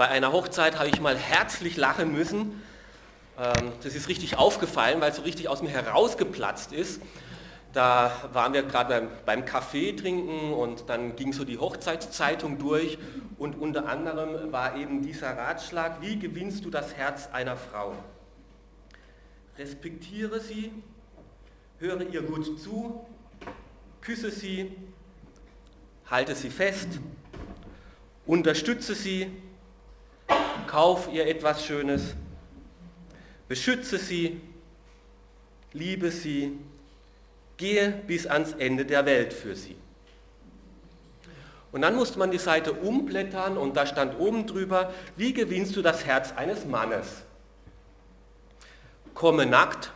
Bei einer Hochzeit habe ich mal herzlich lachen müssen. Ähm, das ist richtig aufgefallen, weil es so richtig aus mir herausgeplatzt ist. Da waren wir gerade beim, beim Kaffee trinken und dann ging so die Hochzeitszeitung durch und unter anderem war eben dieser Ratschlag, wie gewinnst du das Herz einer Frau? Respektiere sie, höre ihr gut zu, küsse sie, halte sie fest, unterstütze sie, kauf ihr etwas Schönes, beschütze sie, liebe sie, gehe bis ans Ende der Welt für sie. Und dann musste man die Seite umblättern und da stand oben drüber, wie gewinnst du das Herz eines Mannes? Komme nackt,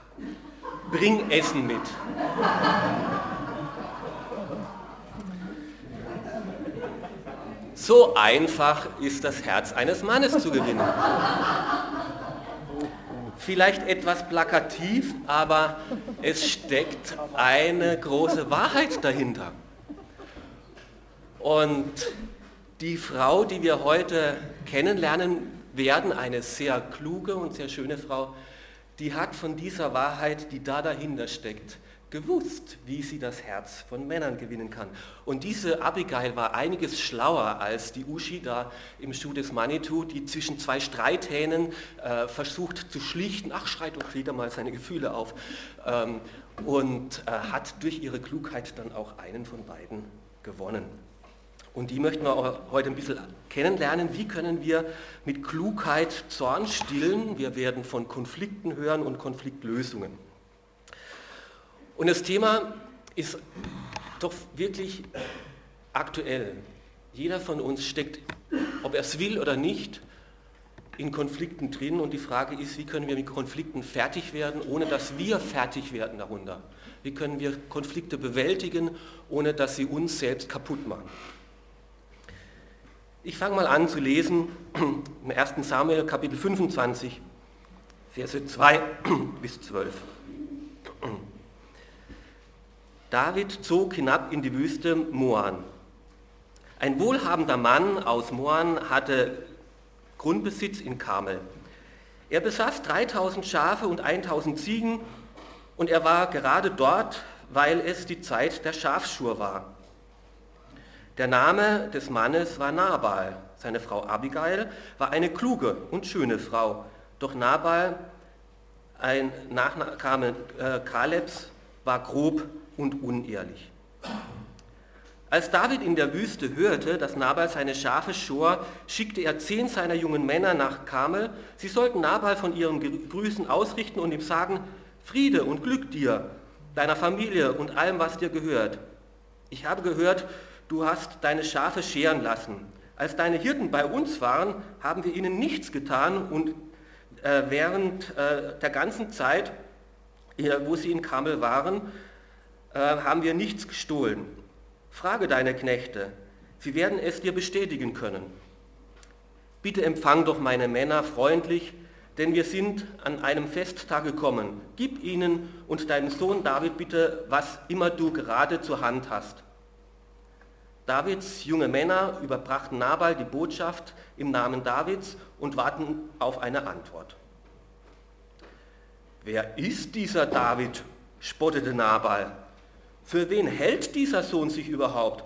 bring Essen mit. So einfach ist das Herz eines Mannes zu gewinnen. Vielleicht etwas plakativ, aber es steckt eine große Wahrheit dahinter. Und die Frau, die wir heute kennenlernen werden, eine sehr kluge und sehr schöne Frau, die hat von dieser Wahrheit, die da dahinter steckt, gewusst, wie sie das Herz von Männern gewinnen kann. Und diese Abigail war einiges schlauer als die Uschi da im Schuh des Manitou, die zwischen zwei Streithähnen äh, versucht zu schlichten, ach schreit doch wieder mal seine Gefühle auf, ähm, und äh, hat durch ihre Klugheit dann auch einen von beiden gewonnen. Und die möchten wir heute ein bisschen kennenlernen. Wie können wir mit Klugheit Zorn stillen? Wir werden von Konflikten hören und Konfliktlösungen. Und das Thema ist doch wirklich aktuell. Jeder von uns steckt, ob er es will oder nicht, in Konflikten drin und die Frage ist, wie können wir mit Konflikten fertig werden, ohne dass wir fertig werden darunter? Wie können wir Konflikte bewältigen, ohne dass sie uns selbst kaputt machen? Ich fange mal an zu lesen im 1. Samuel Kapitel 25, Verse 2 bis 12. David zog hinab in die Wüste Moan. Ein wohlhabender Mann aus Moan hatte Grundbesitz in Karmel. Er besaß 3000 Schafe und 1000 Ziegen und er war gerade dort, weil es die Zeit der Schafschur war. Der Name des Mannes war Nabal. Seine Frau Abigail war eine kluge und schöne Frau. Doch Nabal, ein Nachname äh, Kalebs, war grob und unehrlich. Als David in der Wüste hörte, dass Nabal seine Schafe schor, schickte er zehn seiner jungen Männer nach Kamel. Sie sollten Nabal von ihren Grüßen ausrichten und ihm sagen, Friede und Glück dir, deiner Familie und allem, was dir gehört. Ich habe gehört, du hast deine Schafe scheren lassen. Als deine Hirten bei uns waren, haben wir ihnen nichts getan und äh, während äh, der ganzen Zeit, äh, wo sie in Kamel waren, äh, haben wir nichts gestohlen. Frage deine Knechte, sie werden es dir bestätigen können. Bitte empfang doch meine Männer freundlich, denn wir sind an einem Festtag gekommen. Gib ihnen und deinem Sohn David bitte, was immer du gerade zur Hand hast. Davids junge Männer überbrachten Nabal die Botschaft im Namen Davids und warten auf eine Antwort. Wer ist dieser David? spottete Nabal. Für wen hält dieser Sohn sich überhaupt?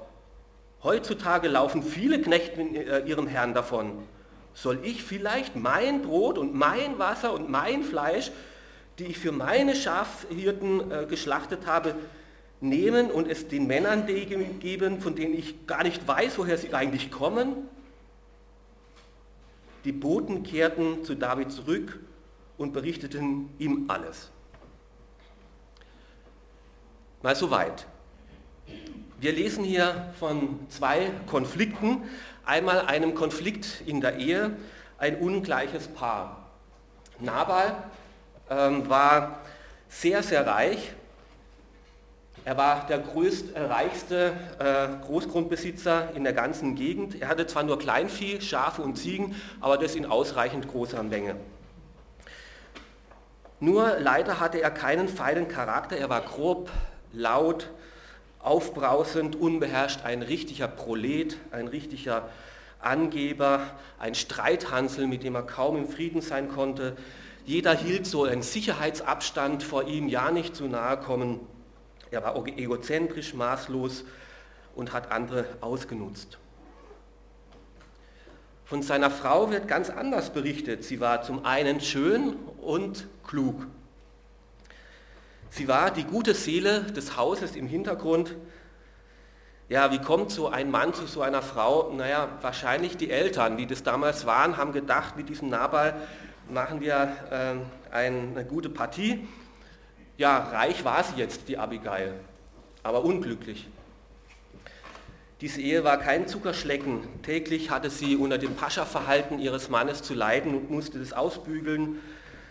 Heutzutage laufen viele Knechte äh, ihrem Herrn davon. Soll ich vielleicht mein Brot und mein Wasser und mein Fleisch, die ich für meine Schafhirten äh, geschlachtet habe, nehmen und es den Männern geben, von denen ich gar nicht weiß, woher sie eigentlich kommen? Die Boten kehrten zu David zurück und berichteten ihm alles. Mal so weit. Wir lesen hier von zwei Konflikten. Einmal einem Konflikt in der Ehe, ein ungleiches Paar. Nabal ähm, war sehr, sehr reich. Er war der größtreichste äh, Großgrundbesitzer in der ganzen Gegend. Er hatte zwar nur Kleinvieh, Schafe und Ziegen, aber das in ausreichend großer Menge. Nur leider hatte er keinen feinen Charakter, er war grob, laut, aufbrausend, unbeherrscht, ein richtiger Prolet, ein richtiger Angeber, ein Streithansel, mit dem er kaum im Frieden sein konnte. Jeder hielt so einen Sicherheitsabstand vor ihm, ja nicht zu nahe kommen. Er war egozentrisch, maßlos und hat andere ausgenutzt. Von seiner Frau wird ganz anders berichtet. Sie war zum einen schön und klug. Sie war die gute Seele des Hauses im Hintergrund. Ja, wie kommt so ein Mann zu so einer Frau? Naja, wahrscheinlich die Eltern, die das damals waren, haben gedacht, mit diesem Nabal machen wir äh, eine gute Partie. Ja, reich war sie jetzt, die Abigail, aber unglücklich. Diese Ehe war kein Zuckerschlecken. Täglich hatte sie unter dem Pascha-Verhalten ihres Mannes zu leiden und musste das ausbügeln.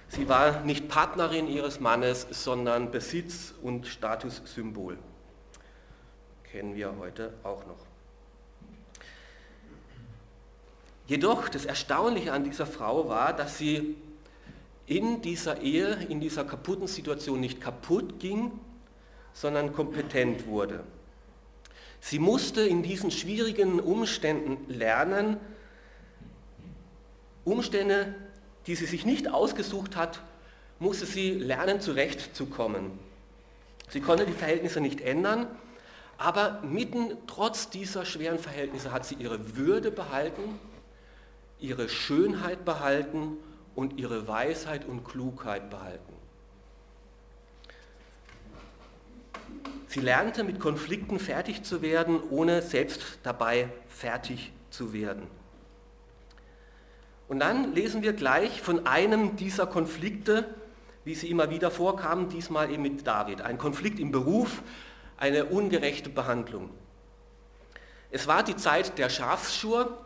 Sie war nicht Partnerin ihres Mannes, sondern Besitz- und Statussymbol. Kennen wir heute auch noch. Jedoch das Erstaunliche an dieser Frau war, dass sie in dieser Ehe, in dieser kaputten Situation nicht kaputt ging, sondern kompetent wurde. Sie musste in diesen schwierigen Umständen lernen, Umstände, die sie sich nicht ausgesucht hat, musste sie lernen, zurechtzukommen. Sie konnte die Verhältnisse nicht ändern, aber mitten trotz dieser schweren Verhältnisse hat sie ihre Würde behalten, ihre Schönheit behalten und ihre Weisheit und Klugheit behalten. Sie lernte mit Konflikten fertig zu werden, ohne selbst dabei fertig zu werden. Und dann lesen wir gleich von einem dieser Konflikte, wie sie immer wieder vorkamen, diesmal eben mit David. Ein Konflikt im Beruf, eine ungerechte Behandlung. Es war die Zeit der Schafsschur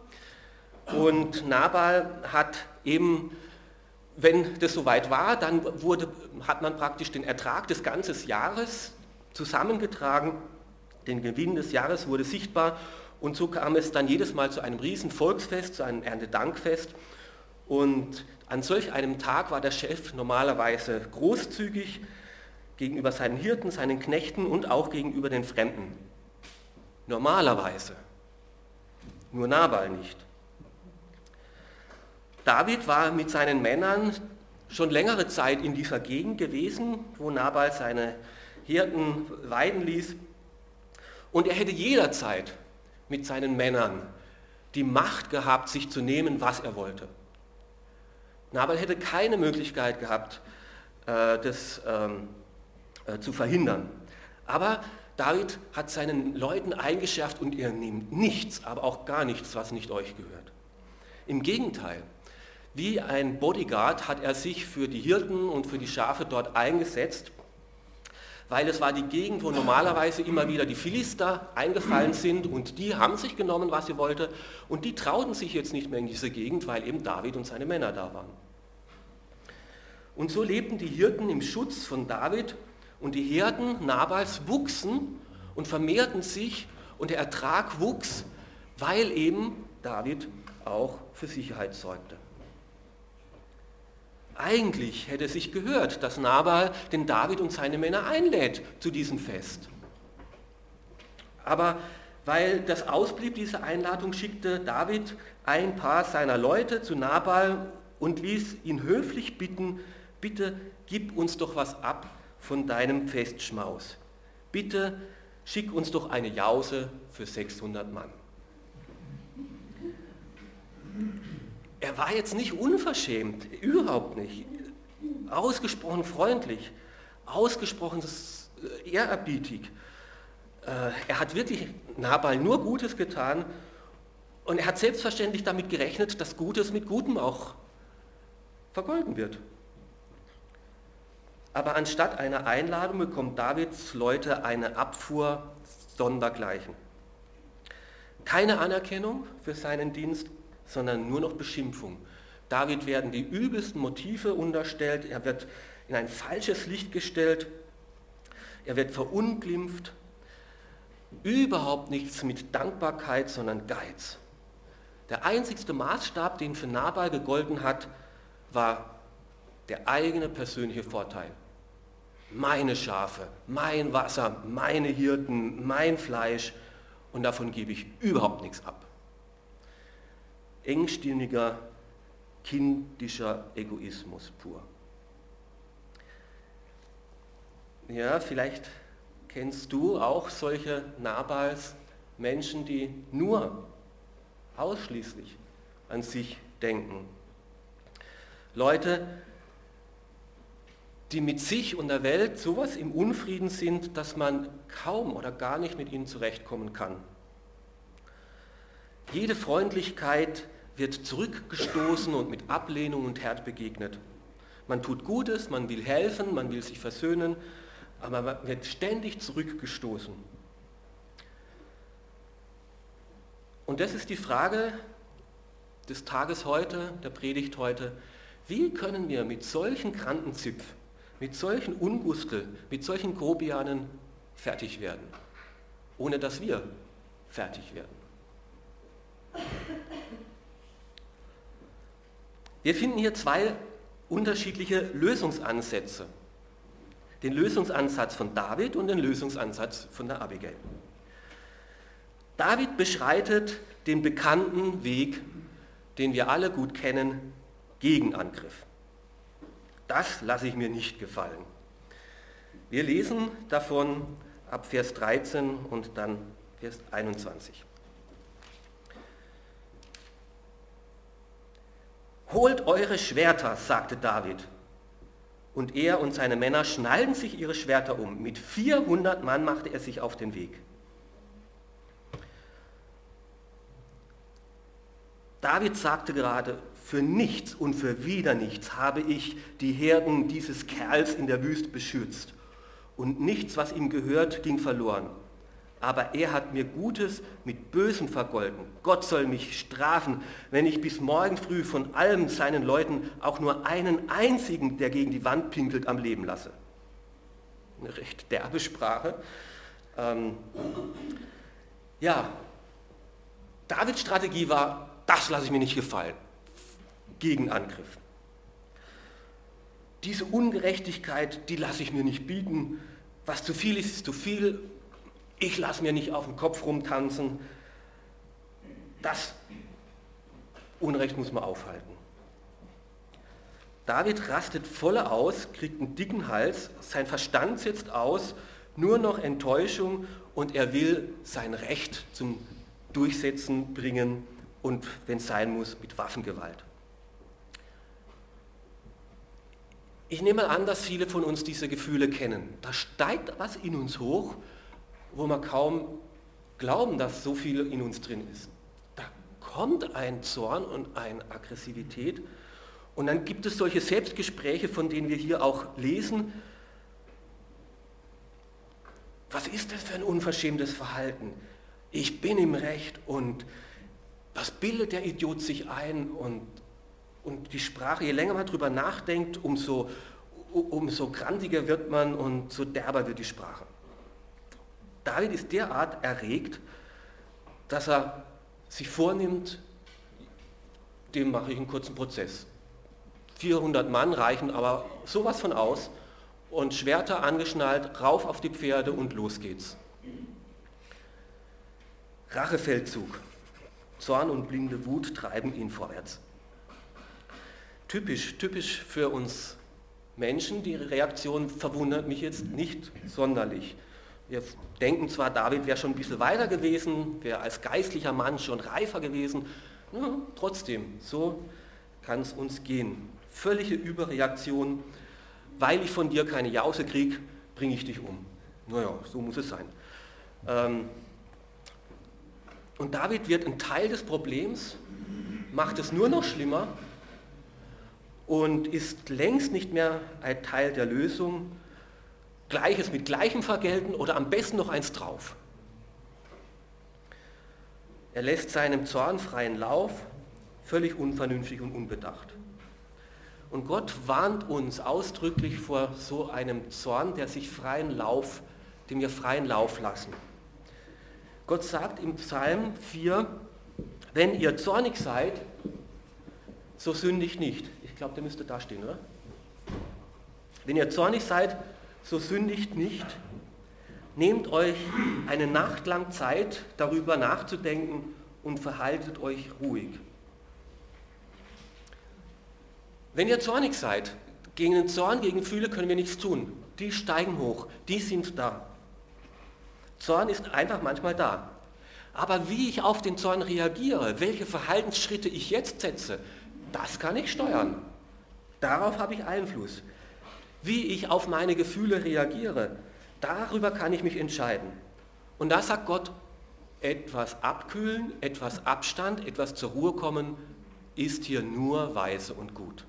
und Nabal hat eben, wenn das soweit war, dann wurde, hat man praktisch den Ertrag des ganzen Jahres zusammengetragen. Den Gewinn des Jahres wurde sichtbar und so kam es dann jedes Mal zu einem riesen Volksfest, zu einem Erntedankfest. Und an solch einem Tag war der Chef normalerweise großzügig gegenüber seinen Hirten, seinen Knechten und auch gegenüber den Fremden. Normalerweise. Nur Nabal nicht. David war mit seinen Männern schon längere Zeit in dieser Gegend gewesen, wo Nabal seine Hirten weiden ließ. Und er hätte jederzeit mit seinen Männern die Macht gehabt, sich zu nehmen, was er wollte. Nabal hätte keine Möglichkeit gehabt, äh, das ähm, äh, zu verhindern. Aber David hat seinen Leuten eingeschärft und ihr nehmt nichts, aber auch gar nichts, was nicht euch gehört. Im Gegenteil, wie ein Bodyguard hat er sich für die Hirten und für die Schafe dort eingesetzt weil es war die Gegend, wo normalerweise immer wieder die Philister eingefallen sind und die haben sich genommen, was sie wollte und die trauten sich jetzt nicht mehr in diese Gegend, weil eben David und seine Männer da waren. Und so lebten die Hirten im Schutz von David und die Herden Nabals wuchsen und vermehrten sich und der Ertrag wuchs, weil eben David auch für Sicherheit sorgte. Eigentlich hätte es sich gehört, dass Nabal den David und seine Männer einlädt zu diesem Fest. Aber weil das ausblieb, diese Einladung, schickte David ein paar seiner Leute zu Nabal und ließ ihn höflich bitten, bitte gib uns doch was ab von deinem Festschmaus. Bitte schick uns doch eine Jause für 600 Mann. er war jetzt nicht unverschämt, überhaupt nicht. Ausgesprochen freundlich, ausgesprochen äh, ehrerbietig. Äh, er hat wirklich Nabal nur Gutes getan und er hat selbstverständlich damit gerechnet, dass Gutes mit Gutem auch vergolden wird. Aber anstatt einer Einladung bekommt Davids Leute eine Abfuhr sondergleichen. Keine Anerkennung für seinen Dienst, sondern nur noch Beschimpfung. David werden die übelsten Motive unterstellt, er wird in ein falsches Licht gestellt, er wird verunglimpft. Überhaupt nichts mit Dankbarkeit, sondern Geiz. Der einzigste Maßstab, den für Nabal gegolten hat, war der eigene persönliche Vorteil. Meine Schafe, mein Wasser, meine Hirten, mein Fleisch und davon gebe ich überhaupt nichts ab. engstirniger, kindischer Egoismus pur. Ja, vielleicht kennst du auch solche Nabals, Menschen, die nur ausschließlich an sich denken. Leute, die mit sich und der Welt sowas im Unfrieden sind, dass man kaum oder gar nicht mit ihnen zurechtkommen kann. Jede Freundlichkeit wird zurückgestoßen und mit Ablehnung und Herd begegnet. Man tut Gutes, man will helfen, man will sich versöhnen, aber man wird ständig zurückgestoßen. Und das ist die Frage des Tages heute, der Predigt heute. Wie können wir mit solchen Krantenzipf, mit solchen Ungustel, mit solchen Grobianen fertig werden, ohne dass wir fertig werden? Wir finden hier zwei unterschiedliche Lösungsansätze. Den Lösungsansatz von David und den Lösungsansatz von der Abigail. David beschreitet den bekannten Weg, den wir alle gut kennen, Gegenangriff. Das lasse ich mir nicht gefallen. Wir lesen davon ab Vers 13 und dann Vers 21. Holt eure Schwerter, sagte David. Und er und seine Männer schnallten sich ihre Schwerter um. Mit 400 Mann machte er sich auf den Weg. David sagte gerade, für nichts und für wieder nichts habe ich die Herden dieses Kerls in der Wüste beschützt. Und nichts, was ihm gehört, ging verloren aber er hat mir Gutes mit Bösem vergolten. Gott soll mich strafen, wenn ich bis morgen früh von allen seinen Leuten auch nur einen einzigen, der gegen die Wand pinkelt, am Leben lasse. Eine recht derbe Sprache. Ähm, ja, Davids Strategie war, das lasse ich mir nicht gefallen. Gegenangriff. Diese Ungerechtigkeit, die lasse ich mir nicht bieten. Was zu viel ist, ist zu viel ich lasse mir nicht auf den Kopf rumtanzen. Das Unrecht muss man aufhalten. David rastet voller aus, kriegt einen dicken Hals, sein Verstand setzt aus, nur noch Enttäuschung und er will sein Recht zum Durchsetzen bringen und, wenn es sein muss, mit Waffengewalt. Ich nehme an, dass viele von uns diese Gefühle kennen. Da steigt was in uns hoch wo wir kaum glauben, dass so viel in uns drin ist. Da kommt ein Zorn und eine Aggressivität und dann gibt es solche Selbstgespräche, von denen wir hier auch lesen. Was ist das für ein unverschämtes Verhalten? Ich bin im Recht und was bildet der Idiot sich ein? Und, und die Sprache, je länger man darüber nachdenkt, umso, umso grantiger wird man und so derber wird die Sprache. David ist derart erregt, dass er sich vornimmt, dem mache ich einen kurzen Prozess. 400 Mann reichen aber sowas von aus und Schwerter angeschnallt, rauf auf die Pferde und los geht's. Rachefeldzug. Zorn und blinde Wut treiben ihn vorwärts. Typisch, typisch für uns Menschen, die Reaktion verwundert mich jetzt nicht sonderlich. Wir denken zwar, David wäre schon ein bisschen weiter gewesen, wäre als geistlicher Mann schon reifer gewesen, ja, trotzdem, so kann es uns gehen. Völlige Überreaktion, weil ich von dir keine Jause kriege, bringe ich dich um. Naja, so muss es sein. Ähm, und David wird ein Teil des Problems, macht es nur noch schlimmer und ist längst nicht mehr ein Teil der Lösung, Gleiches mit Gleichem vergelten oder am besten noch eins drauf. Er lässt seinem Zorn freien Lauf, völlig unvernünftig und unbedacht. Und Gott warnt uns ausdrücklich vor so einem Zorn, der sich freien Lauf, dem wir freien Lauf lassen. Gott sagt im Psalm 4, wenn ihr zornig seid, so sündigt nicht. Ich glaube, der müsste da stehen, oder? Wenn ihr zornig seid, so sündigt nicht. Nehmt euch eine Nacht lang Zeit, darüber nachzudenken und verhaltet euch ruhig. Wenn ihr zornig seid, gegen den Zorn, gegen Gefühle können wir nichts tun. Die steigen hoch, die sind da. Zorn ist einfach manchmal da. Aber wie ich auf den Zorn reagiere, welche Verhaltensschritte ich jetzt setze, das kann ich steuern. Darauf habe ich Einfluss. Wie ich auf meine Gefühle reagiere, darüber kann ich mich entscheiden. Und da sagt Gott, etwas abkühlen, etwas Abstand, etwas zur Ruhe kommen, ist hier nur weise und gut.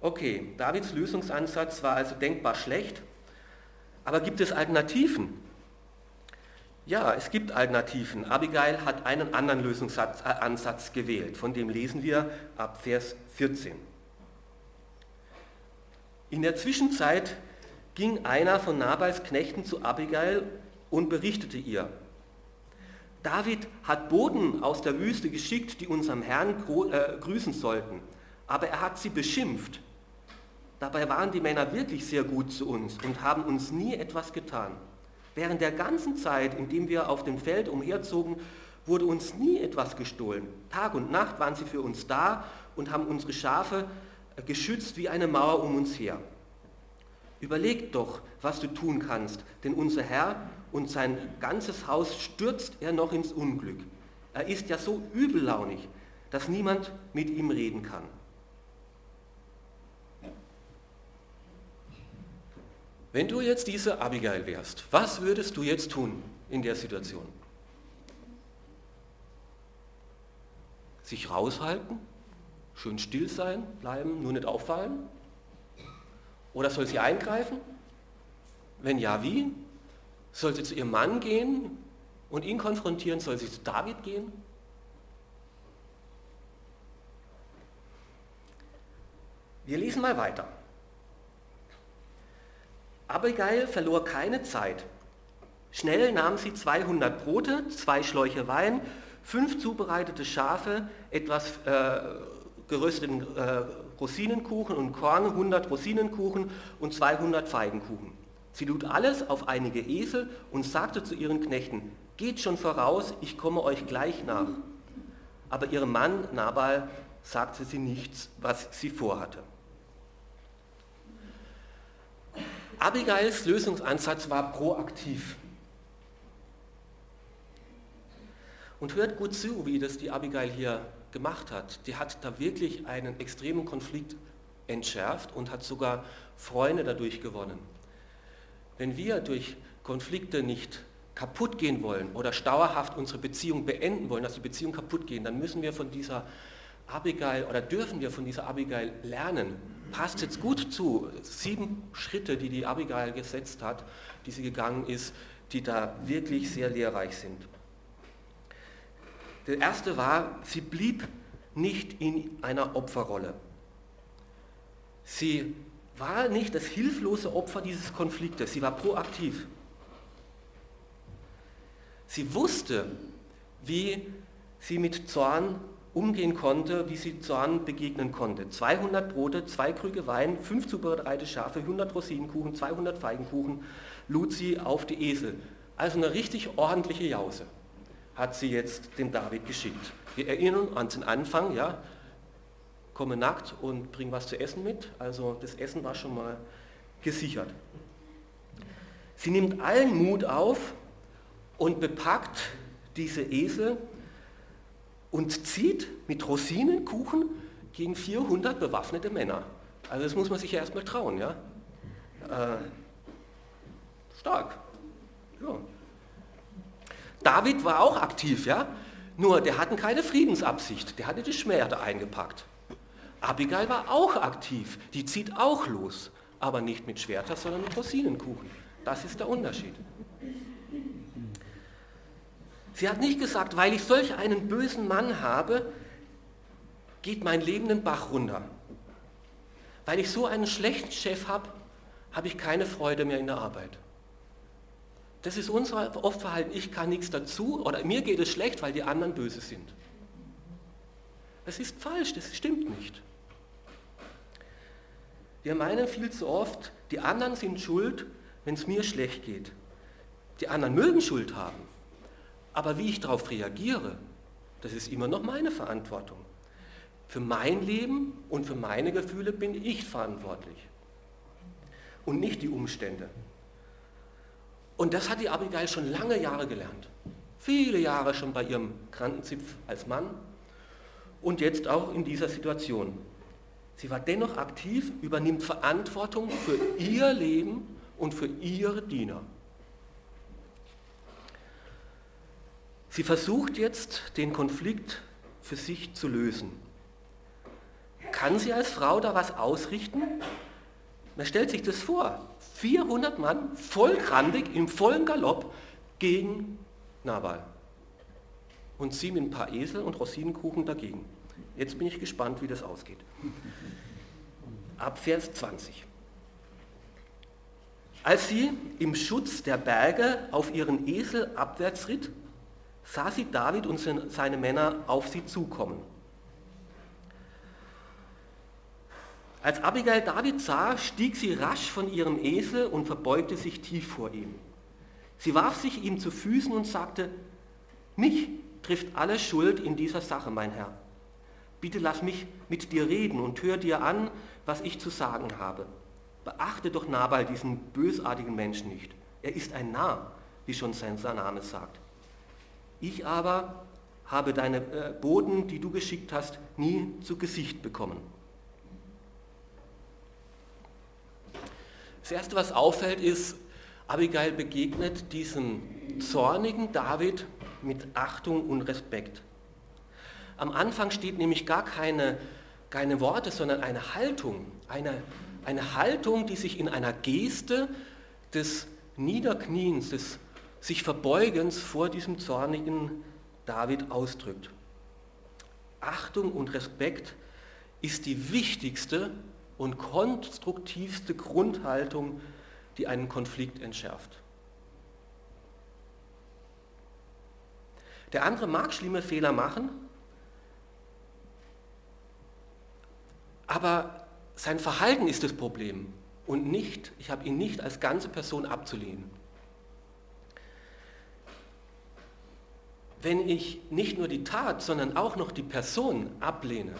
Okay, Davids Lösungsansatz war also denkbar schlecht, aber gibt es Alternativen? Ja, es gibt Alternativen. Abigail hat einen anderen Lösungsansatz gewählt, von dem lesen wir ab Vers 14. In der Zwischenzeit ging einer von Nabals Knechten zu Abigail und berichtete ihr, David hat Boden aus der Wüste geschickt, die unserem Herrn äh, grüßen sollten, aber er hat sie beschimpft. Dabei waren die Männer wirklich sehr gut zu uns und haben uns nie etwas getan. Während der ganzen Zeit, in dem wir auf dem Feld umherzogen, wurde uns nie etwas gestohlen. Tag und Nacht waren sie für uns da und haben unsere Schafe äh, geschützt wie eine Mauer um uns her. Überleg doch, was du tun kannst, denn unser Herr und sein ganzes Haus stürzt er noch ins Unglück. Er ist ja so übellaunig, dass niemand mit ihm reden kann. Wenn du jetzt diese Abigail wärst, was würdest du jetzt tun in der Situation? Sich raushalten, schön still sein, bleiben, nur nicht auffallen? Oder soll sie eingreifen? Wenn ja, wie? Soll sie zu ihrem Mann gehen und ihn konfrontieren? Soll sie zu David gehen? Wir lesen mal weiter. Abigail verlor keine Zeit. Schnell nahm sie 200 Brote, zwei Schläuche Wein, fünf zubereitete Schafe, etwas äh, gerösteten äh, Rosinenkuchen und Korn, 100 Rosinenkuchen und 200 Feigenkuchen. Sie lud alles auf einige Esel und sagte zu ihren Knechten, geht schon voraus, ich komme euch gleich nach. Aber ihrem Mann Nabal sagte sie nichts, was sie vorhatte. Abigails Lösungsansatz war proaktiv. Und hört gut zu, wie das die Abigail hier gemacht hat. Die hat da wirklich einen extremen Konflikt entschärft und hat sogar Freunde dadurch gewonnen. Wenn wir durch Konflikte nicht kaputt gehen wollen oder dauerhaft unsere Beziehung beenden wollen, dass die Beziehung kaputt gehen, dann müssen wir von dieser Abigail oder dürfen wir von dieser Abigail lernen, passt jetzt gut zu. Sieben Schritte, die die Abigail gesetzt hat, die sie gegangen ist, die da wirklich sehr lehrreich sind. Der erste war, sie blieb nicht in einer Opferrolle. Sie war nicht das hilflose Opfer dieses Konfliktes, sie war proaktiv. Sie wusste, wie sie mit Zorn umgehen konnte, wie sie Zorn begegnen konnte. 200 Brote, zwei Krüge Wein, fünf zubereitete Schafe, 100 Rosinenkuchen, 200 Feigenkuchen lud sie auf die Esel. Also eine richtig ordentliche Jause hat sie jetzt dem David geschickt. Wir erinnern uns an den Anfang, ja, komme nackt und bring was zu essen mit. Also das Essen war schon mal gesichert. Sie nimmt allen Mut auf und bepackt diese Esel und zieht mit Rosinenkuchen gegen 400 bewaffnete Männer. Also das muss man sich ja erstmal trauen, ja. Äh, stark. Ja. David war auch aktiv, ja. Nur der hatte keine Friedensabsicht, der hatte die Schwerte eingepackt. Abigail war auch aktiv, die zieht auch los, aber nicht mit Schwertern, sondern mit Rosinenkuchen. Das ist der Unterschied. Sie hat nicht gesagt, weil ich solch einen bösen Mann habe, geht mein Leben den Bach runter. Weil ich so einen schlechten Chef habe, habe ich keine Freude mehr in der Arbeit. Das ist unser oft Verhalten, ich kann nichts dazu oder mir geht es schlecht, weil die anderen böse sind. Das ist falsch, das stimmt nicht. Wir meinen viel zu oft, die anderen sind schuld, wenn es mir schlecht geht. Die anderen mögen Schuld haben, aber wie ich darauf reagiere, das ist immer noch meine Verantwortung. Für mein Leben und für meine Gefühle bin ich verantwortlich und nicht die Umstände. Und das hat die Abigail schon lange Jahre gelernt. Viele Jahre schon bei ihrem Krantenzipf als Mann und jetzt auch in dieser Situation. Sie war dennoch aktiv, übernimmt Verantwortung für ihr Leben und für ihre Diener. Sie versucht jetzt, den Konflikt für sich zu lösen. Kann sie als Frau da was ausrichten? Man stellt sich das vor. 400 Mann, vollkrantig, im vollen Galopp gegen Nabal. Und sie mit ein paar Esel und Rosinenkuchen dagegen. Jetzt bin ich gespannt, wie das ausgeht. Ab Vers 20. Als sie im Schutz der Berge auf ihren Esel abwärts ritt, sah sie David und seine Männer auf sie zukommen. Als Abigail David sah, stieg sie rasch von ihrem Esel und verbeugte sich tief vor ihm. Sie warf sich ihm zu Füßen und sagte, mich trifft alle Schuld in dieser Sache, mein Herr. Bitte lass mich mit dir reden und hör dir an, was ich zu sagen habe. Beachte doch Nabal diesen bösartigen Menschen nicht. Er ist ein Narr, wie schon sein Name sagt. Ich aber habe deine äh, Boden, die du geschickt hast, nie zu Gesicht bekommen. Das Erste, was auffällt, ist, Abigail begegnet diesem zornigen David mit Achtung und Respekt. Am Anfang steht nämlich gar keine, keine Worte, sondern eine Haltung. Eine, eine Haltung, die sich in einer Geste des Niederkniens, des sich Verbeugens vor diesem zornigen David ausdrückt. Achtung und Respekt ist die wichtigste und konstruktivste Grundhaltung, die einen Konflikt entschärft. Der andere mag schlimme Fehler machen, aber sein Verhalten ist das Problem und nicht, ich habe ihn nicht als ganze Person abzulehnen. Wenn ich nicht nur die Tat, sondern auch noch die Person ablehne,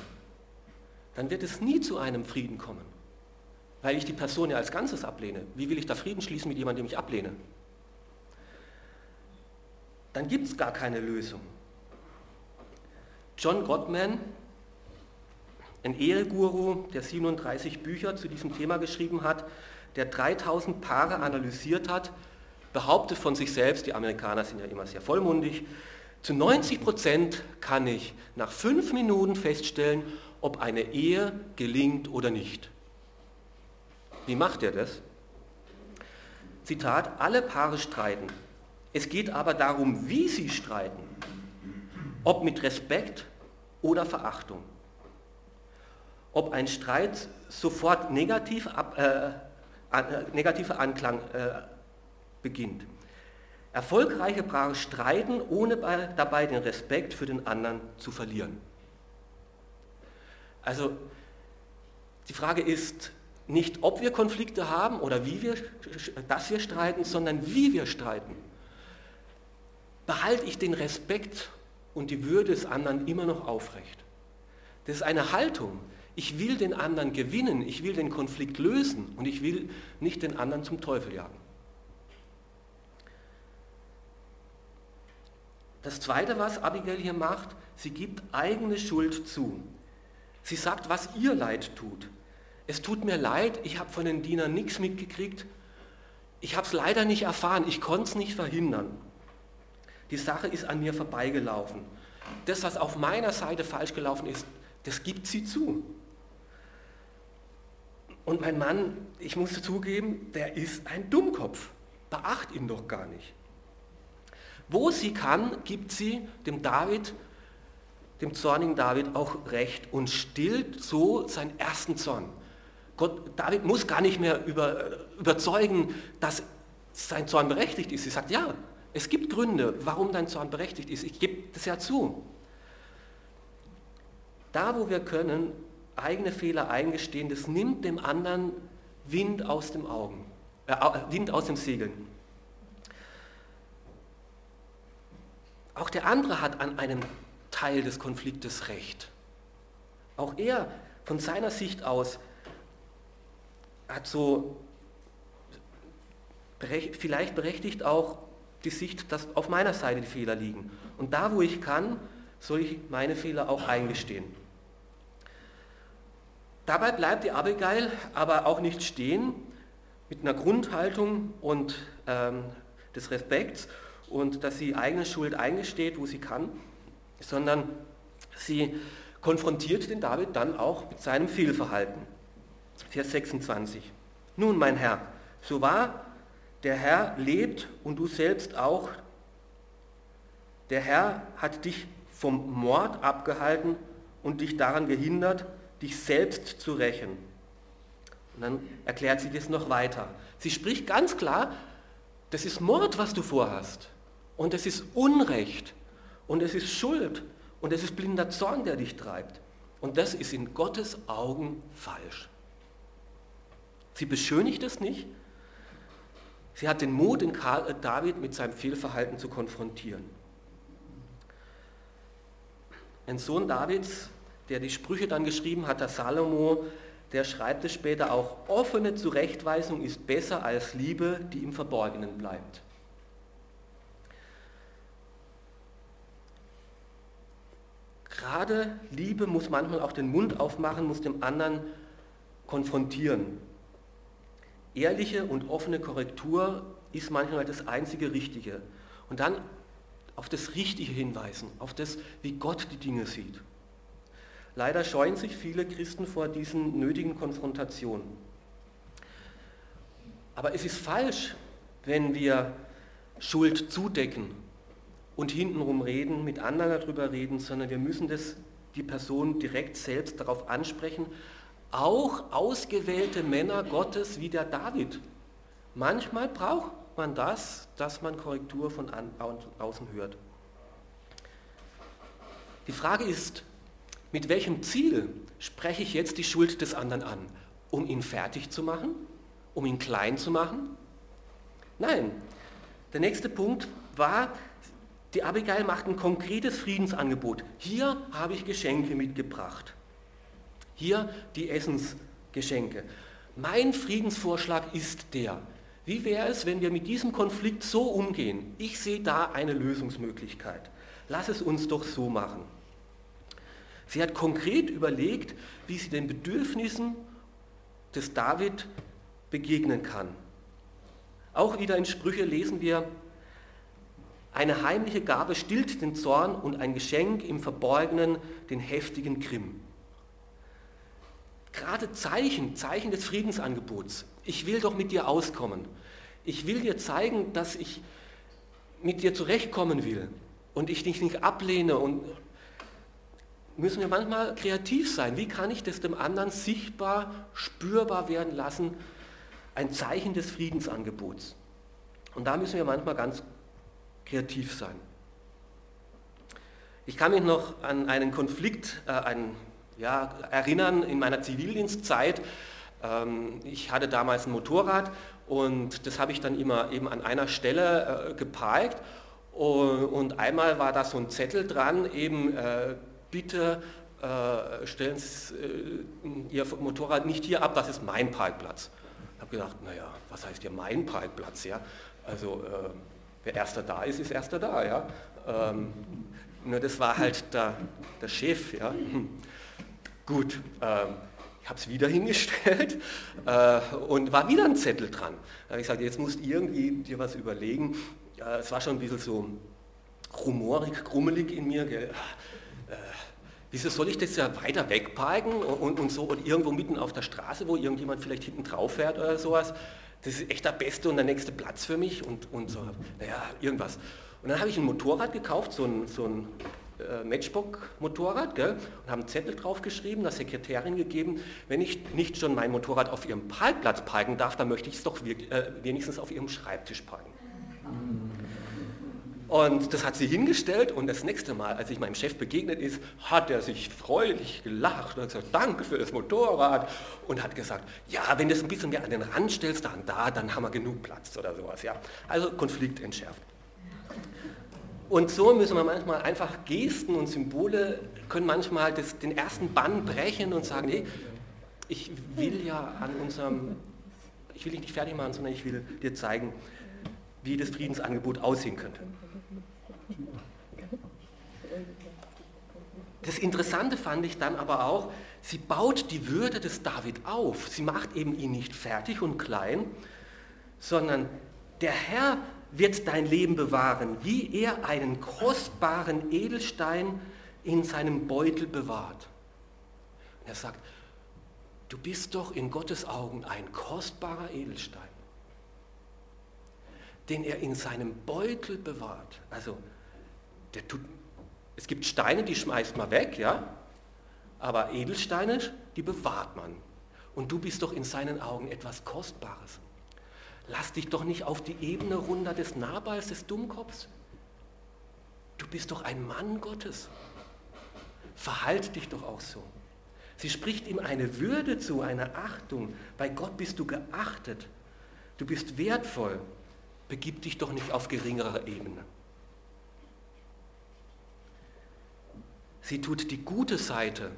dann wird es nie zu einem Frieden kommen, weil ich die Person ja als Ganzes ablehne. Wie will ich da Frieden schließen mit jemandem, den ich ablehne? Dann gibt es gar keine Lösung. John Gottman, ein Eheguru, der 37 Bücher zu diesem Thema geschrieben hat, der 3000 Paare analysiert hat, behauptet von sich selbst, die Amerikaner sind ja immer sehr vollmundig, zu 90 Prozent kann ich nach fünf Minuten feststellen, ob eine Ehe gelingt oder nicht. Wie macht er das? Zitat, alle Paare streiten. Es geht aber darum, wie sie streiten. Ob mit Respekt oder Verachtung. Ob ein Streit sofort negativ ab, äh, äh, negativer Anklang äh, beginnt. Erfolgreiche Paare streiten, ohne dabei den Respekt für den anderen zu verlieren. Also die Frage ist nicht, ob wir Konflikte haben oder wie wir, dass wir streiten, sondern wie wir streiten. Behalte ich den Respekt und die Würde des anderen immer noch aufrecht? Das ist eine Haltung. Ich will den anderen gewinnen, ich will den Konflikt lösen und ich will nicht den anderen zum Teufel jagen. Das Zweite, was Abigail hier macht, sie gibt eigene Schuld zu. Sie sagt, was ihr leid tut. Es tut mir leid, ich habe von den Dienern nichts mitgekriegt. Ich habe es leider nicht erfahren, ich konnte es nicht verhindern. Die Sache ist an mir vorbeigelaufen. Das, was auf meiner Seite falsch gelaufen ist, das gibt sie zu. Und mein Mann, ich muss zugeben, der ist ein Dummkopf. Beacht ihn doch gar nicht. Wo sie kann, gibt sie dem David, dem zornigen David auch Recht und stillt so seinen ersten Zorn. Gott, David muss gar nicht mehr über, überzeugen, dass sein Zorn berechtigt ist. Sie sagt, ja, es gibt Gründe, warum dein Zorn berechtigt ist. Ich gebe das ja zu. Da, wo wir können, eigene Fehler eingestehen, das nimmt dem anderen Wind aus dem Augen, äh, Wind aus dem Segeln. Auch der andere hat an einem Teil des Konfliktes recht. Auch er von seiner Sicht aus hat so vielleicht berechtigt auch die Sicht, dass auf meiner Seite die Fehler liegen. Und da, wo ich kann, soll ich meine Fehler auch eingestehen. Dabei bleibt die Abigail aber auch nicht stehen mit einer Grundhaltung und ähm, des Respekts und dass sie eigene Schuld eingesteht, wo sie kann, sondern sie konfrontiert den David dann auch mit seinem Fehlverhalten. Vers 26. Nun, mein Herr, so wahr der Herr lebt und du selbst auch, der Herr hat dich vom Mord abgehalten und dich daran gehindert, dich selbst zu rächen. Und dann erklärt sie das noch weiter. Sie spricht ganz klar, das ist Mord, was du vorhast. Und es ist Unrecht. Und es ist Schuld. Und es ist blinder Zorn, der dich treibt. Und das ist in Gottes Augen falsch. Sie beschönigt es nicht. Sie hat den Mut, in David mit seinem Fehlverhalten zu konfrontieren. Ein Sohn Davids, der die Sprüche dann geschrieben hat, der Salomo, der schreibt es später auch, offene Zurechtweisung ist besser als Liebe, die im Verborgenen bleibt. Gerade Liebe muss manchmal auch den Mund aufmachen, muss dem anderen konfrontieren. Ehrliche und offene Korrektur ist manchmal das einzige Richtige. Und dann auf das Richtige hinweisen, auf das, wie Gott die Dinge sieht. Leider scheuen sich viele Christen vor diesen nötigen Konfrontationen. Aber es ist falsch, wenn wir Schuld zudecken und hintenrum reden, mit anderen darüber reden, sondern wir müssen das, die Person direkt selbst darauf ansprechen. Auch ausgewählte Männer Gottes wie der David. Manchmal braucht man das, dass man Korrektur von außen hört. Die Frage ist, mit welchem Ziel spreche ich jetzt die Schuld des anderen an? Um ihn fertig zu machen? Um ihn klein zu machen? Nein. Der nächste Punkt war, die Abigail macht ein konkretes Friedensangebot. Hier habe ich Geschenke mitgebracht. Hier die Essensgeschenke. Mein Friedensvorschlag ist der. Wie wäre es, wenn wir mit diesem Konflikt so umgehen? Ich sehe da eine Lösungsmöglichkeit. Lass es uns doch so machen. Sie hat konkret überlegt, wie sie den Bedürfnissen des David begegnen kann. Auch wieder in Sprüche lesen wir, eine heimliche Gabe stillt den Zorn und ein Geschenk im Verborgenen den heftigen Grimm. Gerade Zeichen, Zeichen des Friedensangebots. Ich will doch mit dir auskommen. Ich will dir zeigen, dass ich mit dir zurechtkommen will und ich dich nicht ablehne. Und müssen wir manchmal kreativ sein. Wie kann ich das dem anderen sichtbar, spürbar werden lassen? Ein Zeichen des Friedensangebots. Und da müssen wir manchmal ganz kreativ sein. Ich kann mich noch an einen Konflikt äh, einen, ja, erinnern in meiner Zivildienstzeit. Ähm, ich hatte damals ein Motorrad und das habe ich dann immer eben an einer Stelle äh, geparkt und, einmal war da so ein Zettel dran, eben äh, bitte äh, stellen Sie äh, Ihr Motorrad nicht hier ab, das ist mein Parkplatz. Ich habe gedacht, naja, was heißt hier mein Parkplatz? Ja? Also äh, wer erster da ist, ist erster da. Ja? Ähm, nur das war halt der, der Chef. Ja? Hm. Gut, ähm, ich habe es wieder hingestellt äh, und war wieder ein Zettel dran. Da habe ich gesagt, jetzt musst irgendwie dir was überlegen. Äh, es war schon ein bisschen so rumorig, grummelig in mir. Gell? Äh, wieso soll ich das ja weiter wegparken und, und so und irgendwo mitten auf der Straße, wo irgendjemand vielleicht hinten drauf fährt oder sowas? Das ist echt der beste und der nächste Platz für mich und, und so, naja, irgendwas. Und dann habe ich ein Motorrad gekauft, so ein, so ein äh, Matchbook-Motorrad, und habe einen Zettel draufgeschrieben, der Sekretärin gegeben, wenn ich nicht schon mein Motorrad auf ihrem Parkplatz parken darf, dann möchte ich es doch wirklich, äh, wenigstens auf ihrem Schreibtisch parken. Und das hat sie hingestellt und das nächste Mal, als ich meinem Chef begegnet ist, hat er sich freudig gelacht und hat gesagt, danke für das Motorrad und hat gesagt, ja, wenn du es ein bisschen mehr an den Rand stellst, dann da, dann haben wir genug Platz oder sowas. Ja. Also Konflikt entschärft. Und so müssen wir manchmal einfach Gesten und Symbole können manchmal das, den ersten Bann brechen und sagen, nee, ich will ja an unserem, ich will dich nicht fertig machen, sondern ich will dir zeigen, wie das Friedensangebot aussehen könnte. Das Interessante fand ich dann aber auch, sie baut die Würde des David auf. Sie macht eben ihn nicht fertig und klein, sondern der Herr wird dein Leben bewahren, wie er einen kostbaren Edelstein in seinem Beutel bewahrt. Und er sagt, du bist doch in Gottes Augen ein kostbarer Edelstein, den er in seinem Beutel bewahrt. Also, der tut, es gibt Steine, die schmeißt man weg, ja, aber Edelsteine, die bewahrt man. Und du bist doch in seinen Augen etwas Kostbares. Lass dich doch nicht auf die Ebene runter des Nabals, des Dummkopfs. Du bist doch ein Mann Gottes. Verhalte dich doch auch so. Sie spricht ihm eine Würde zu, eine Achtung. Bei Gott bist du geachtet. Du bist wertvoll. Begib dich doch nicht auf geringerer Ebene. Sie tut die gute Seite,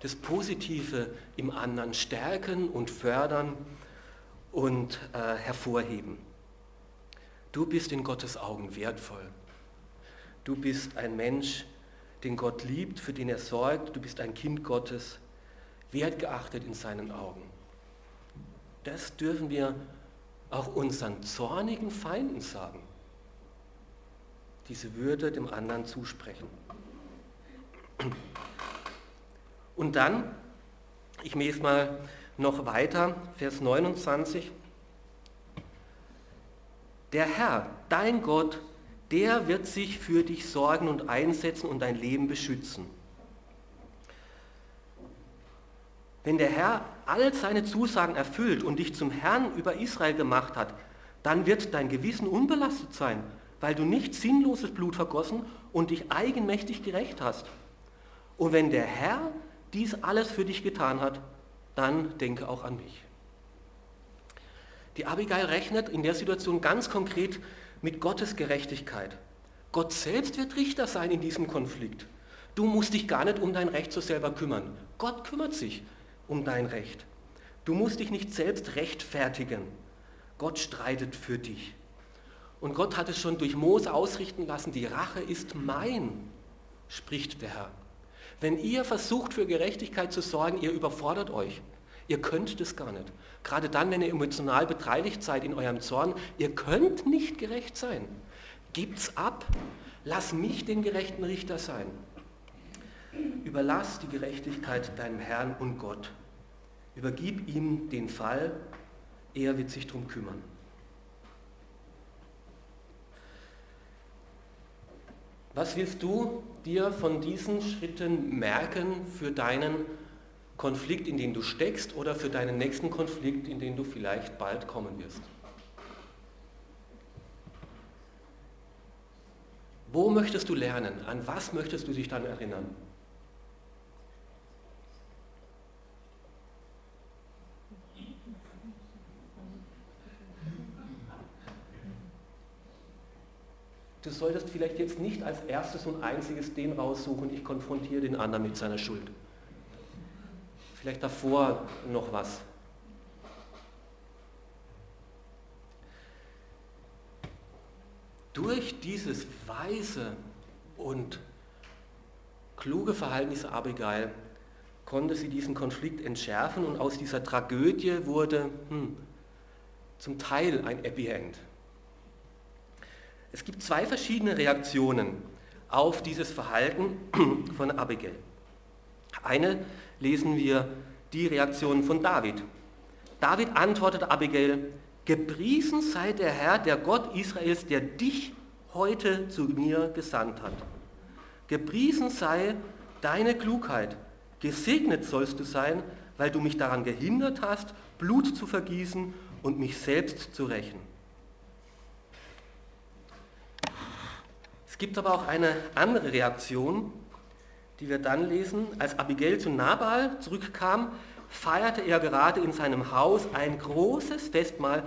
das Positive im anderen stärken und fördern und äh, hervorheben. Du bist in Gottes Augen wertvoll. Du bist ein Mensch, den Gott liebt, für den er sorgt. Du bist ein Kind Gottes, wertgeachtet in seinen Augen. Das dürfen wir auch unseren zornigen Feinden sagen. Diese Würde dem anderen zusprechen. Und dann, ich lese mal noch weiter, Vers 29. Der Herr, dein Gott, der wird sich für dich sorgen und einsetzen und dein Leben beschützen. Wenn der Herr all seine Zusagen erfüllt und dich zum Herrn über Israel gemacht hat, dann wird dein Gewissen unbelastet sein, weil du nicht sinnloses Blut vergossen und dich eigenmächtig gerecht hast. Und wenn der Herr dies alles für dich getan hat, dann denke auch an mich. Die Abigail rechnet in der Situation ganz konkret mit Gottes Gerechtigkeit. Gott selbst wird Richter sein in diesem Konflikt. Du musst dich gar nicht um dein Recht so selber kümmern. Gott kümmert sich um dein Recht. Du musst dich nicht selbst rechtfertigen. Gott streitet für dich. Und Gott hat es schon durch Mose ausrichten lassen, die Rache ist mein, spricht der Herr. Wenn ihr versucht für Gerechtigkeit zu sorgen, ihr überfordert euch. Ihr könnt das gar nicht. Gerade dann, wenn ihr emotional beteiligt seid in eurem Zorn, ihr könnt nicht gerecht sein. Gibt's ab. Lass mich den gerechten Richter sein. Überlass die Gerechtigkeit deinem Herrn und Gott. Übergib ihm den Fall, er wird sich darum kümmern. Was willst du dir von diesen Schritten merken für deinen Konflikt, in den du steckst oder für deinen nächsten Konflikt, in den du vielleicht bald kommen wirst? Wo möchtest du lernen? An was möchtest du dich dann erinnern? Du solltest vielleicht jetzt nicht als erstes und einziges den raussuchen, ich konfrontiere den anderen mit seiner Schuld. Vielleicht davor noch was. Durch dieses weise und kluge Verhalten dieser Abigail konnte sie diesen Konflikt entschärfen und aus dieser Tragödie wurde hm, zum Teil ein Happy End. Es gibt zwei verschiedene Reaktionen auf dieses Verhalten von Abigail. Eine lesen wir die Reaktion von David. David antwortete Abigail, Gepriesen sei der Herr, der Gott Israels, der dich heute zu mir gesandt hat. Gepriesen sei deine Klugheit. Gesegnet sollst du sein, weil du mich daran gehindert hast, Blut zu vergießen und mich selbst zu rächen. Gibt aber auch eine andere Reaktion, die wir dann lesen. Als Abigail zu Nabal zurückkam, feierte er gerade in seinem Haus ein großes Festmahl,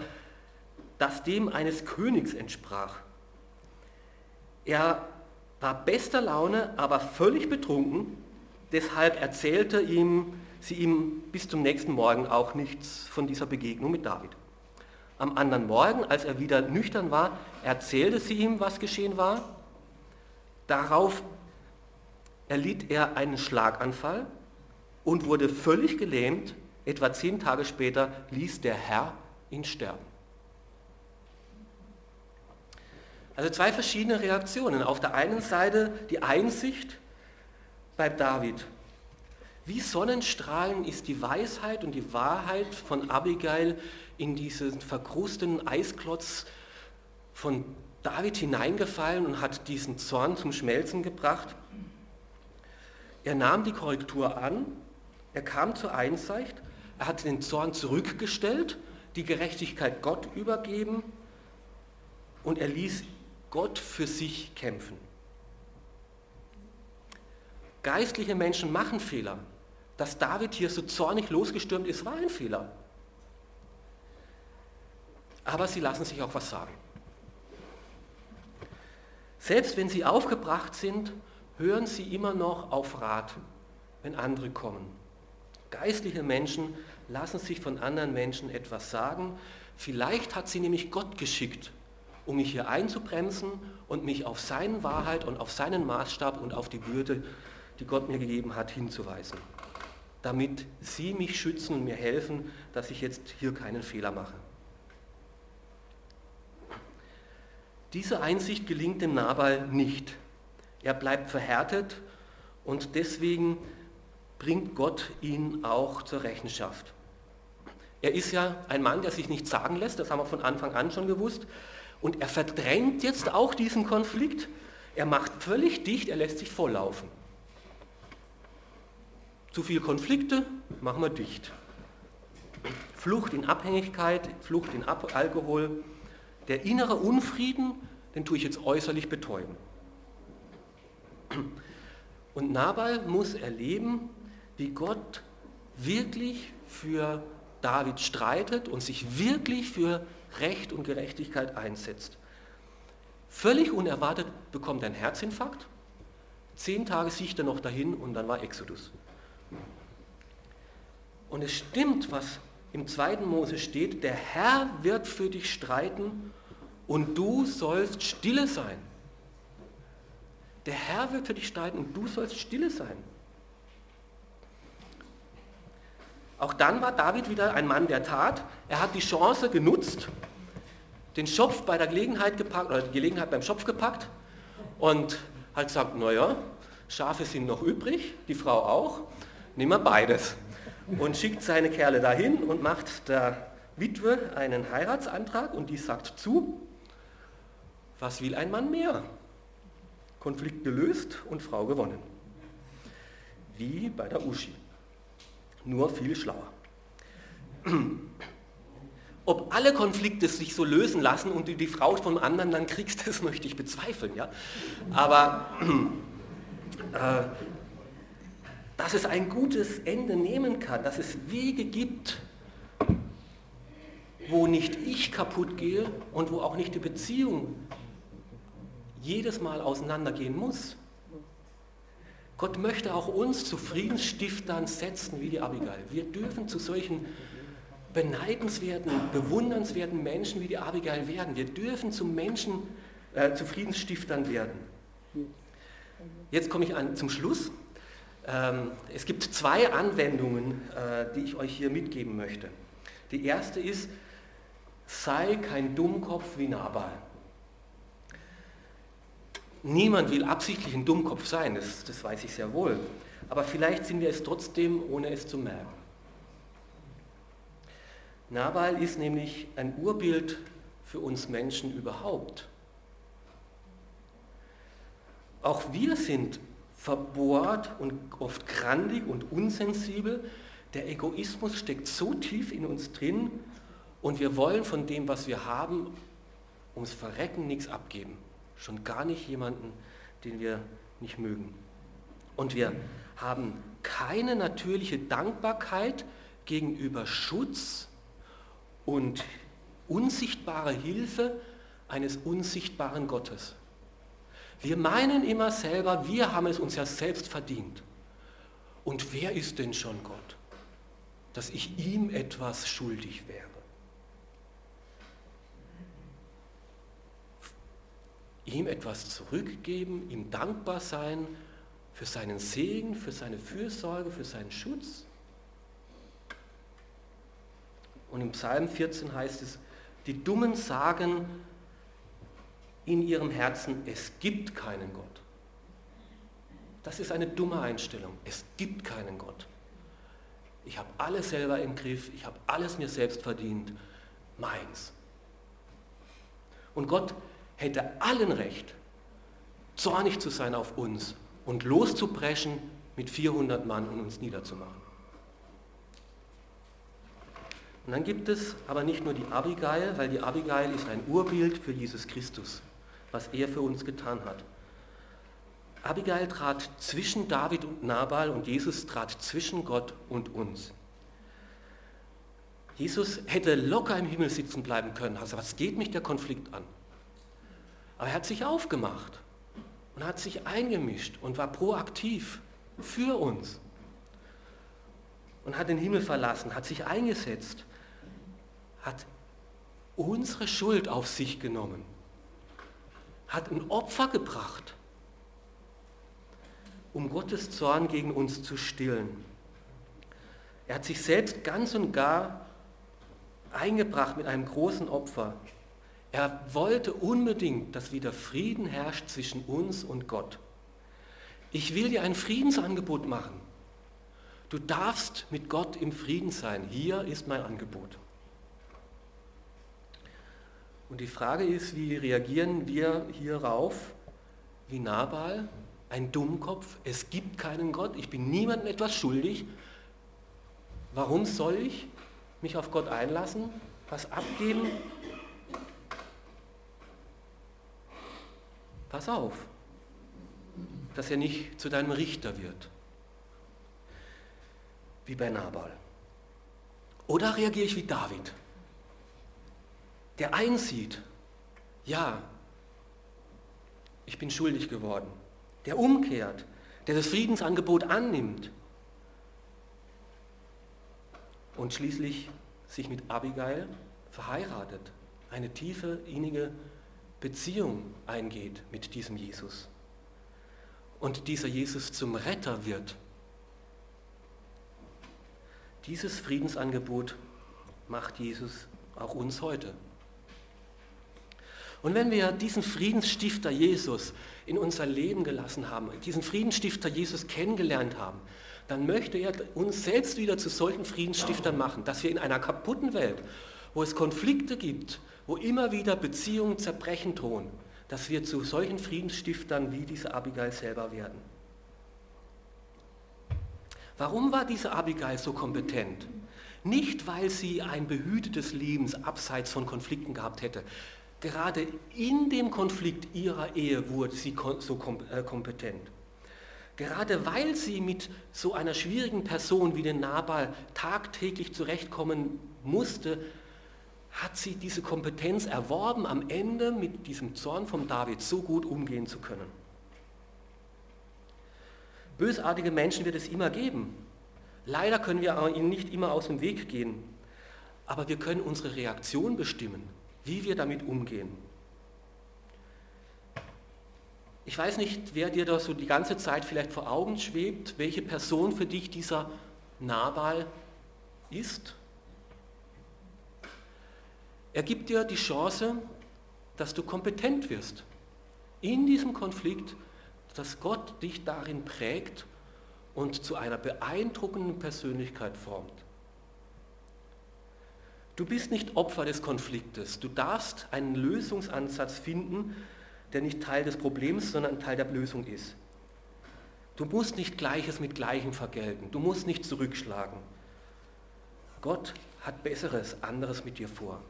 das dem eines Königs entsprach. Er war bester Laune, aber völlig betrunken. Deshalb erzählte ihm, sie ihm bis zum nächsten Morgen auch nichts von dieser Begegnung mit David. Am anderen Morgen, als er wieder nüchtern war, erzählte sie ihm, was geschehen war. Darauf erlitt er einen Schlaganfall und wurde völlig gelähmt. Etwa zehn Tage später ließ der Herr ihn sterben. Also zwei verschiedene Reaktionen. Auf der einen Seite die Einsicht bei David. Wie Sonnenstrahlen ist die Weisheit und die Wahrheit von Abigail in diesen verkrusteten Eisklotz von David hineingefallen und hat diesen Zorn zum Schmelzen gebracht. Er nahm die Korrektur an, er kam zur Einsicht, er hat den Zorn zurückgestellt, die Gerechtigkeit Gott übergeben und er ließ Gott für sich kämpfen. Geistliche Menschen machen Fehler. Dass David hier so zornig losgestürmt ist, war ein Fehler. Aber sie lassen sich auch was sagen. Selbst wenn sie aufgebracht sind, hören sie immer noch auf Rat, wenn andere kommen. Geistliche Menschen lassen sich von anderen Menschen etwas sagen. Vielleicht hat sie nämlich Gott geschickt, um mich hier einzubremsen und mich auf seine Wahrheit und auf seinen Maßstab und auf die Würde, die Gott mir gegeben hat, hinzuweisen. Damit sie mich schützen und mir helfen, dass ich jetzt hier keinen Fehler mache. Diese Einsicht gelingt dem Nabal nicht. Er bleibt verhärtet und deswegen bringt Gott ihn auch zur Rechenschaft. Er ist ja ein Mann, der sich nicht sagen lässt, das haben wir von Anfang an schon gewusst. Und er verdrängt jetzt auch diesen Konflikt. Er macht völlig dicht, er lässt sich volllaufen. Zu viele Konflikte, machen wir dicht. Flucht in Abhängigkeit, Flucht in Alkohol. Der innere Unfrieden, den tue ich jetzt äußerlich betäuben. Und Nabal muss erleben, wie Gott wirklich für David streitet und sich wirklich für Recht und Gerechtigkeit einsetzt. Völlig unerwartet bekommt er einen Herzinfarkt. Zehn Tage sieht er noch dahin und dann war Exodus. Und es stimmt, was im zweiten Mose steht, der Herr wird für dich streiten und du sollst stille sein. Der Herr wird für dich streiten und du sollst stille sein. Auch dann war David wieder ein Mann der Tat. Er hat die Chance genutzt, den Schopf bei der Gelegenheit gepackt, oder die Gelegenheit beim Schopf gepackt und hat gesagt, naja, Schafe sind noch übrig, die Frau auch, nehmen wir beides. Und schickt seine Kerle dahin und macht der Witwe einen Heiratsantrag und die sagt zu, was will ein Mann mehr? Konflikt gelöst und Frau gewonnen. Wie bei der Uschi nur viel schlauer. Ob alle Konflikte sich so lösen lassen und du die Frau vom anderen dann kriegst, das möchte ich bezweifeln. Ja? Aber äh, dass es ein gutes Ende nehmen kann, dass es Wege gibt, wo nicht ich kaputt gehe und wo auch nicht die Beziehung jedes Mal auseinandergehen muss. Gott möchte auch uns zu Friedensstiftern setzen wie die Abigail. Wir dürfen zu solchen beneidenswerten, bewundernswerten Menschen wie die Abigail werden. Wir dürfen zu Menschen, äh, zu Friedensstiftern werden. Jetzt komme ich an, zum Schluss. Ähm, es gibt zwei Anwendungen, äh, die ich euch hier mitgeben möchte. Die erste ist, sei kein Dummkopf wie Nabal. Niemand will absichtlich ein Dummkopf sein, das, das weiß ich sehr wohl. Aber vielleicht sind wir es trotzdem, ohne es zu merken. Nabal ist nämlich ein Urbild für uns Menschen überhaupt. Auch wir sind verbohrt und oft grandig und unsensibel. Der Egoismus steckt so tief in uns drin und wir wollen von dem, was wir haben, ums Verrecken nichts abgeben schon gar nicht jemanden, den wir nicht mögen. Und wir haben keine natürliche Dankbarkeit gegenüber Schutz und unsichtbare Hilfe eines unsichtbaren Gottes. Wir meinen immer selber, wir haben es uns ja selbst verdient. Und wer ist denn schon Gott, dass ich ihm etwas schuldig wäre? Ihm etwas zurückgeben, ihm dankbar sein für seinen Segen, für seine Fürsorge, für seinen Schutz? Und im Psalm 14 heißt es, die Dummen sagen in ihrem Herzen, es gibt keinen Gott. Das ist eine dumme Einstellung. Es gibt keinen Gott. Ich habe alles selber im Griff, ich habe alles mir selbst verdient, meins. Und Gott hätte allen Recht, zornig zu sein auf uns und loszubrechen mit 400 Mann und uns niederzumachen. Und dann gibt es aber nicht nur die Abigail, weil die Abigail ist ein Urbild für Jesus Christus, was er für uns getan hat. Abigail trat zwischen David und Nabal und Jesus trat zwischen Gott und uns. Jesus hätte locker im Himmel sitzen bleiben können. Also was geht mich der Konflikt an? Aber er hat sich aufgemacht und hat sich eingemischt und war proaktiv für uns. Und hat den Himmel verlassen, hat sich eingesetzt, hat unsere Schuld auf sich genommen, hat ein Opfer gebracht, um Gottes Zorn gegen uns zu stillen. Er hat sich selbst ganz und gar eingebracht mit einem großen Opfer. Er wollte unbedingt, dass wieder Frieden herrscht zwischen uns und Gott. Ich will dir ein Friedensangebot machen. Du darfst mit Gott im Frieden sein. Hier ist mein Angebot. Und die Frage ist, wie reagieren wir hierauf? Wie Nabal, ein Dummkopf, es gibt keinen Gott, ich bin niemandem etwas schuldig. Warum soll ich mich auf Gott einlassen, was abgeben, Pass auf, dass er nicht zu deinem Richter wird, wie bei Nabal. Oder reagiere ich wie David, der einsieht, ja, ich bin schuldig geworden, der umkehrt, der das Friedensangebot annimmt und schließlich sich mit Abigail verheiratet, eine tiefe, innige Beziehung eingeht mit diesem Jesus und dieser Jesus zum Retter wird. Dieses Friedensangebot macht Jesus auch uns heute. Und wenn wir diesen Friedensstifter Jesus in unser Leben gelassen haben, diesen Friedensstifter Jesus kennengelernt haben, dann möchte er uns selbst wieder zu solchen Friedensstiftern machen, dass wir in einer kaputten Welt, wo es Konflikte gibt, wo immer wieder Beziehungen zerbrechen drohen, dass wir zu solchen Friedensstiftern wie diese Abigail selber werden. Warum war diese Abigail so kompetent? Nicht, weil sie ein behütetes Leben abseits von Konflikten gehabt hätte. Gerade in dem Konflikt ihrer Ehe wurde sie so äh, kompetent. Gerade weil sie mit so einer schwierigen Person wie den Nabal tagtäglich zurechtkommen musste, hat sie diese Kompetenz erworben, am Ende mit diesem Zorn von David so gut umgehen zu können. Bösartige Menschen wird es immer geben. Leider können wir ihnen nicht immer aus dem Weg gehen, aber wir können unsere Reaktion bestimmen, wie wir damit umgehen. Ich weiß nicht, wer dir da so die ganze Zeit vielleicht vor Augen schwebt, welche Person für dich dieser Nabal ist er gibt dir die Chance, dass du kompetent wirst. In diesem Konflikt, dass Gott dich darin prägt und zu einer beeindruckenden Persönlichkeit formt. Du bist nicht Opfer des Konfliktes. Du darfst einen Lösungsansatz finden, der nicht Teil des Problems, sondern Teil der Lösung ist. Du musst nicht Gleiches mit Gleichem vergelten. Du musst nicht zurückschlagen. Gott hat Besseres, anderes mit dir vor.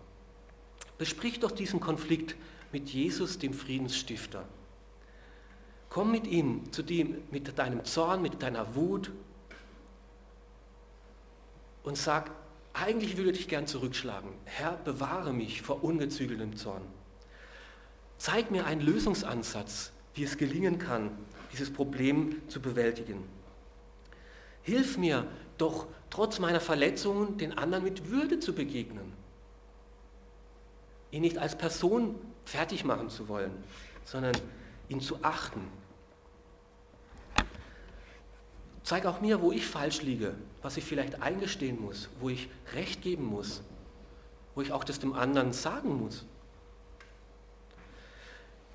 Besprich doch diesen Konflikt mit Jesus, dem Friedensstifter. Komm mit ihm zu dem, mit deinem Zorn, mit deiner Wut und sag, eigentlich würde ich gern zurückschlagen. Herr, bewahre mich vor ungezügeltem Zorn. Zeig mir einen Lösungsansatz, wie es gelingen kann, dieses Problem zu bewältigen. Hilf mir doch trotz meiner Verletzungen den anderen mit Würde zu begegnen. Ihn nicht als Person fertig machen zu wollen, sondern ihn zu achten. Zeig auch mir, wo ich falsch liege, was ich vielleicht eingestehen muss, wo ich Recht geben muss, wo ich auch das dem anderen sagen muss.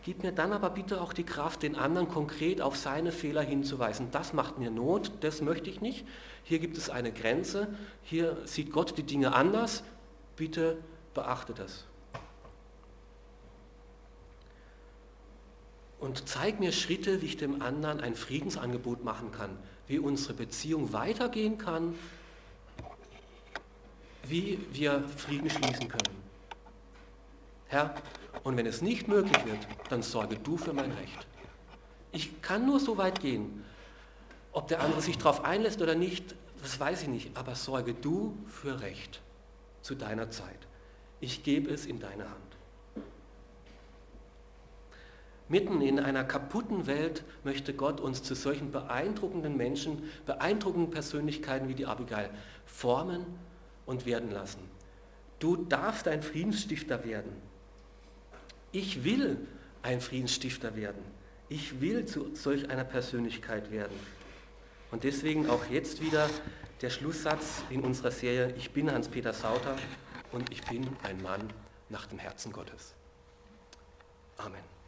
Gib mir dann aber bitte auch die Kraft, den anderen konkret auf seine Fehler hinzuweisen. Das macht mir Not, das möchte ich nicht. Hier gibt es eine Grenze, hier sieht Gott die Dinge anders. Bitte beachte das. Und zeig mir Schritte, wie ich dem anderen ein Friedensangebot machen kann, wie unsere Beziehung weitergehen kann, wie wir Frieden schließen können. Herr, und wenn es nicht möglich wird, dann sorge du für mein Recht. Ich kann nur so weit gehen. Ob der andere sich darauf einlässt oder nicht, das weiß ich nicht. Aber sorge du für Recht zu deiner Zeit. Ich gebe es in deine Hand. Mitten in einer kaputten Welt möchte Gott uns zu solchen beeindruckenden Menschen, beeindruckenden Persönlichkeiten wie die Abigail formen und werden lassen. Du darfst ein Friedensstifter werden. Ich will ein Friedensstifter werden. Ich will zu solch einer Persönlichkeit werden. Und deswegen auch jetzt wieder der Schlusssatz in unserer Serie, ich bin Hans-Peter Sauter und ich bin ein Mann nach dem Herzen Gottes. Amen.